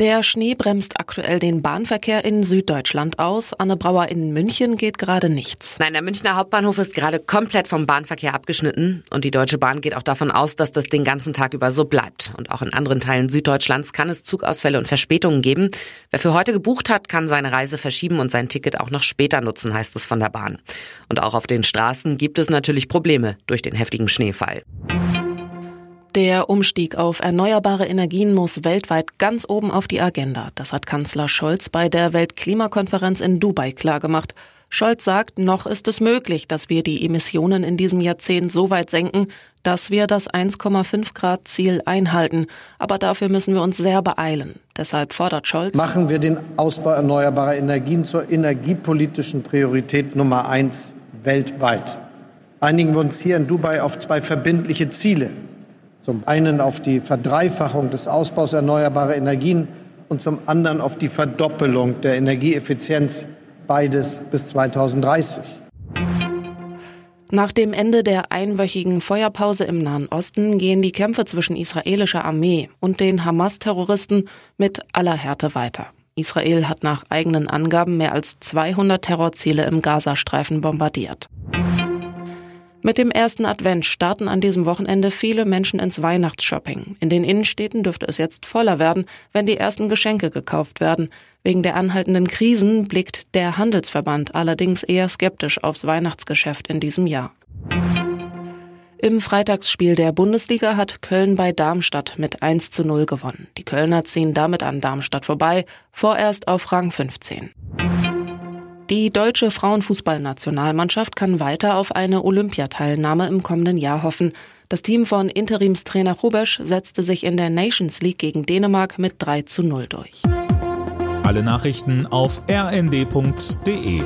Der Schnee bremst aktuell den Bahnverkehr in Süddeutschland aus. Anne Brauer in München geht gerade nichts. Nein, der Münchner Hauptbahnhof ist gerade komplett vom Bahnverkehr abgeschnitten. Und die Deutsche Bahn geht auch davon aus, dass das den ganzen Tag über so bleibt. Und auch in anderen Teilen Süddeutschlands kann es Zugausfälle und Verspätungen geben. Wer für heute gebucht hat, kann seine Reise verschieben und sein Ticket auch noch später nutzen, heißt es von der Bahn. Und auch auf den Straßen gibt es natürlich Probleme durch den heftigen Schneefall. Der Umstieg auf erneuerbare Energien muss weltweit ganz oben auf die Agenda. Das hat Kanzler Scholz bei der Weltklimakonferenz in Dubai klargemacht. Scholz sagt, noch ist es möglich, dass wir die Emissionen in diesem Jahrzehnt so weit senken, dass wir das 1,5 Grad Ziel einhalten. Aber dafür müssen wir uns sehr beeilen. Deshalb fordert Scholz, machen wir den Ausbau erneuerbarer Energien zur energiepolitischen Priorität Nummer eins weltweit. Einigen wir uns hier in Dubai auf zwei verbindliche Ziele. Zum einen auf die Verdreifachung des Ausbaus erneuerbarer Energien und zum anderen auf die Verdoppelung der Energieeffizienz, beides bis 2030. Nach dem Ende der einwöchigen Feuerpause im Nahen Osten gehen die Kämpfe zwischen israelischer Armee und den Hamas-Terroristen mit aller Härte weiter. Israel hat nach eigenen Angaben mehr als 200 Terrorziele im Gazastreifen bombardiert. Mit dem ersten Advent starten an diesem Wochenende viele Menschen ins Weihnachtsshopping. In den Innenstädten dürfte es jetzt voller werden, wenn die ersten Geschenke gekauft werden. Wegen der anhaltenden Krisen blickt der Handelsverband allerdings eher skeptisch aufs Weihnachtsgeschäft in diesem Jahr. Im Freitagsspiel der Bundesliga hat Köln bei Darmstadt mit 1 zu 0 gewonnen. Die Kölner ziehen damit an Darmstadt vorbei, vorerst auf Rang 15. Die deutsche Frauenfußballnationalmannschaft kann weiter auf eine Olympiateilnahme im kommenden Jahr hoffen. Das Team von Interimstrainer Rubesch setzte sich in der Nations League gegen Dänemark mit 3 zu 0 durch. Alle Nachrichten auf rnd.de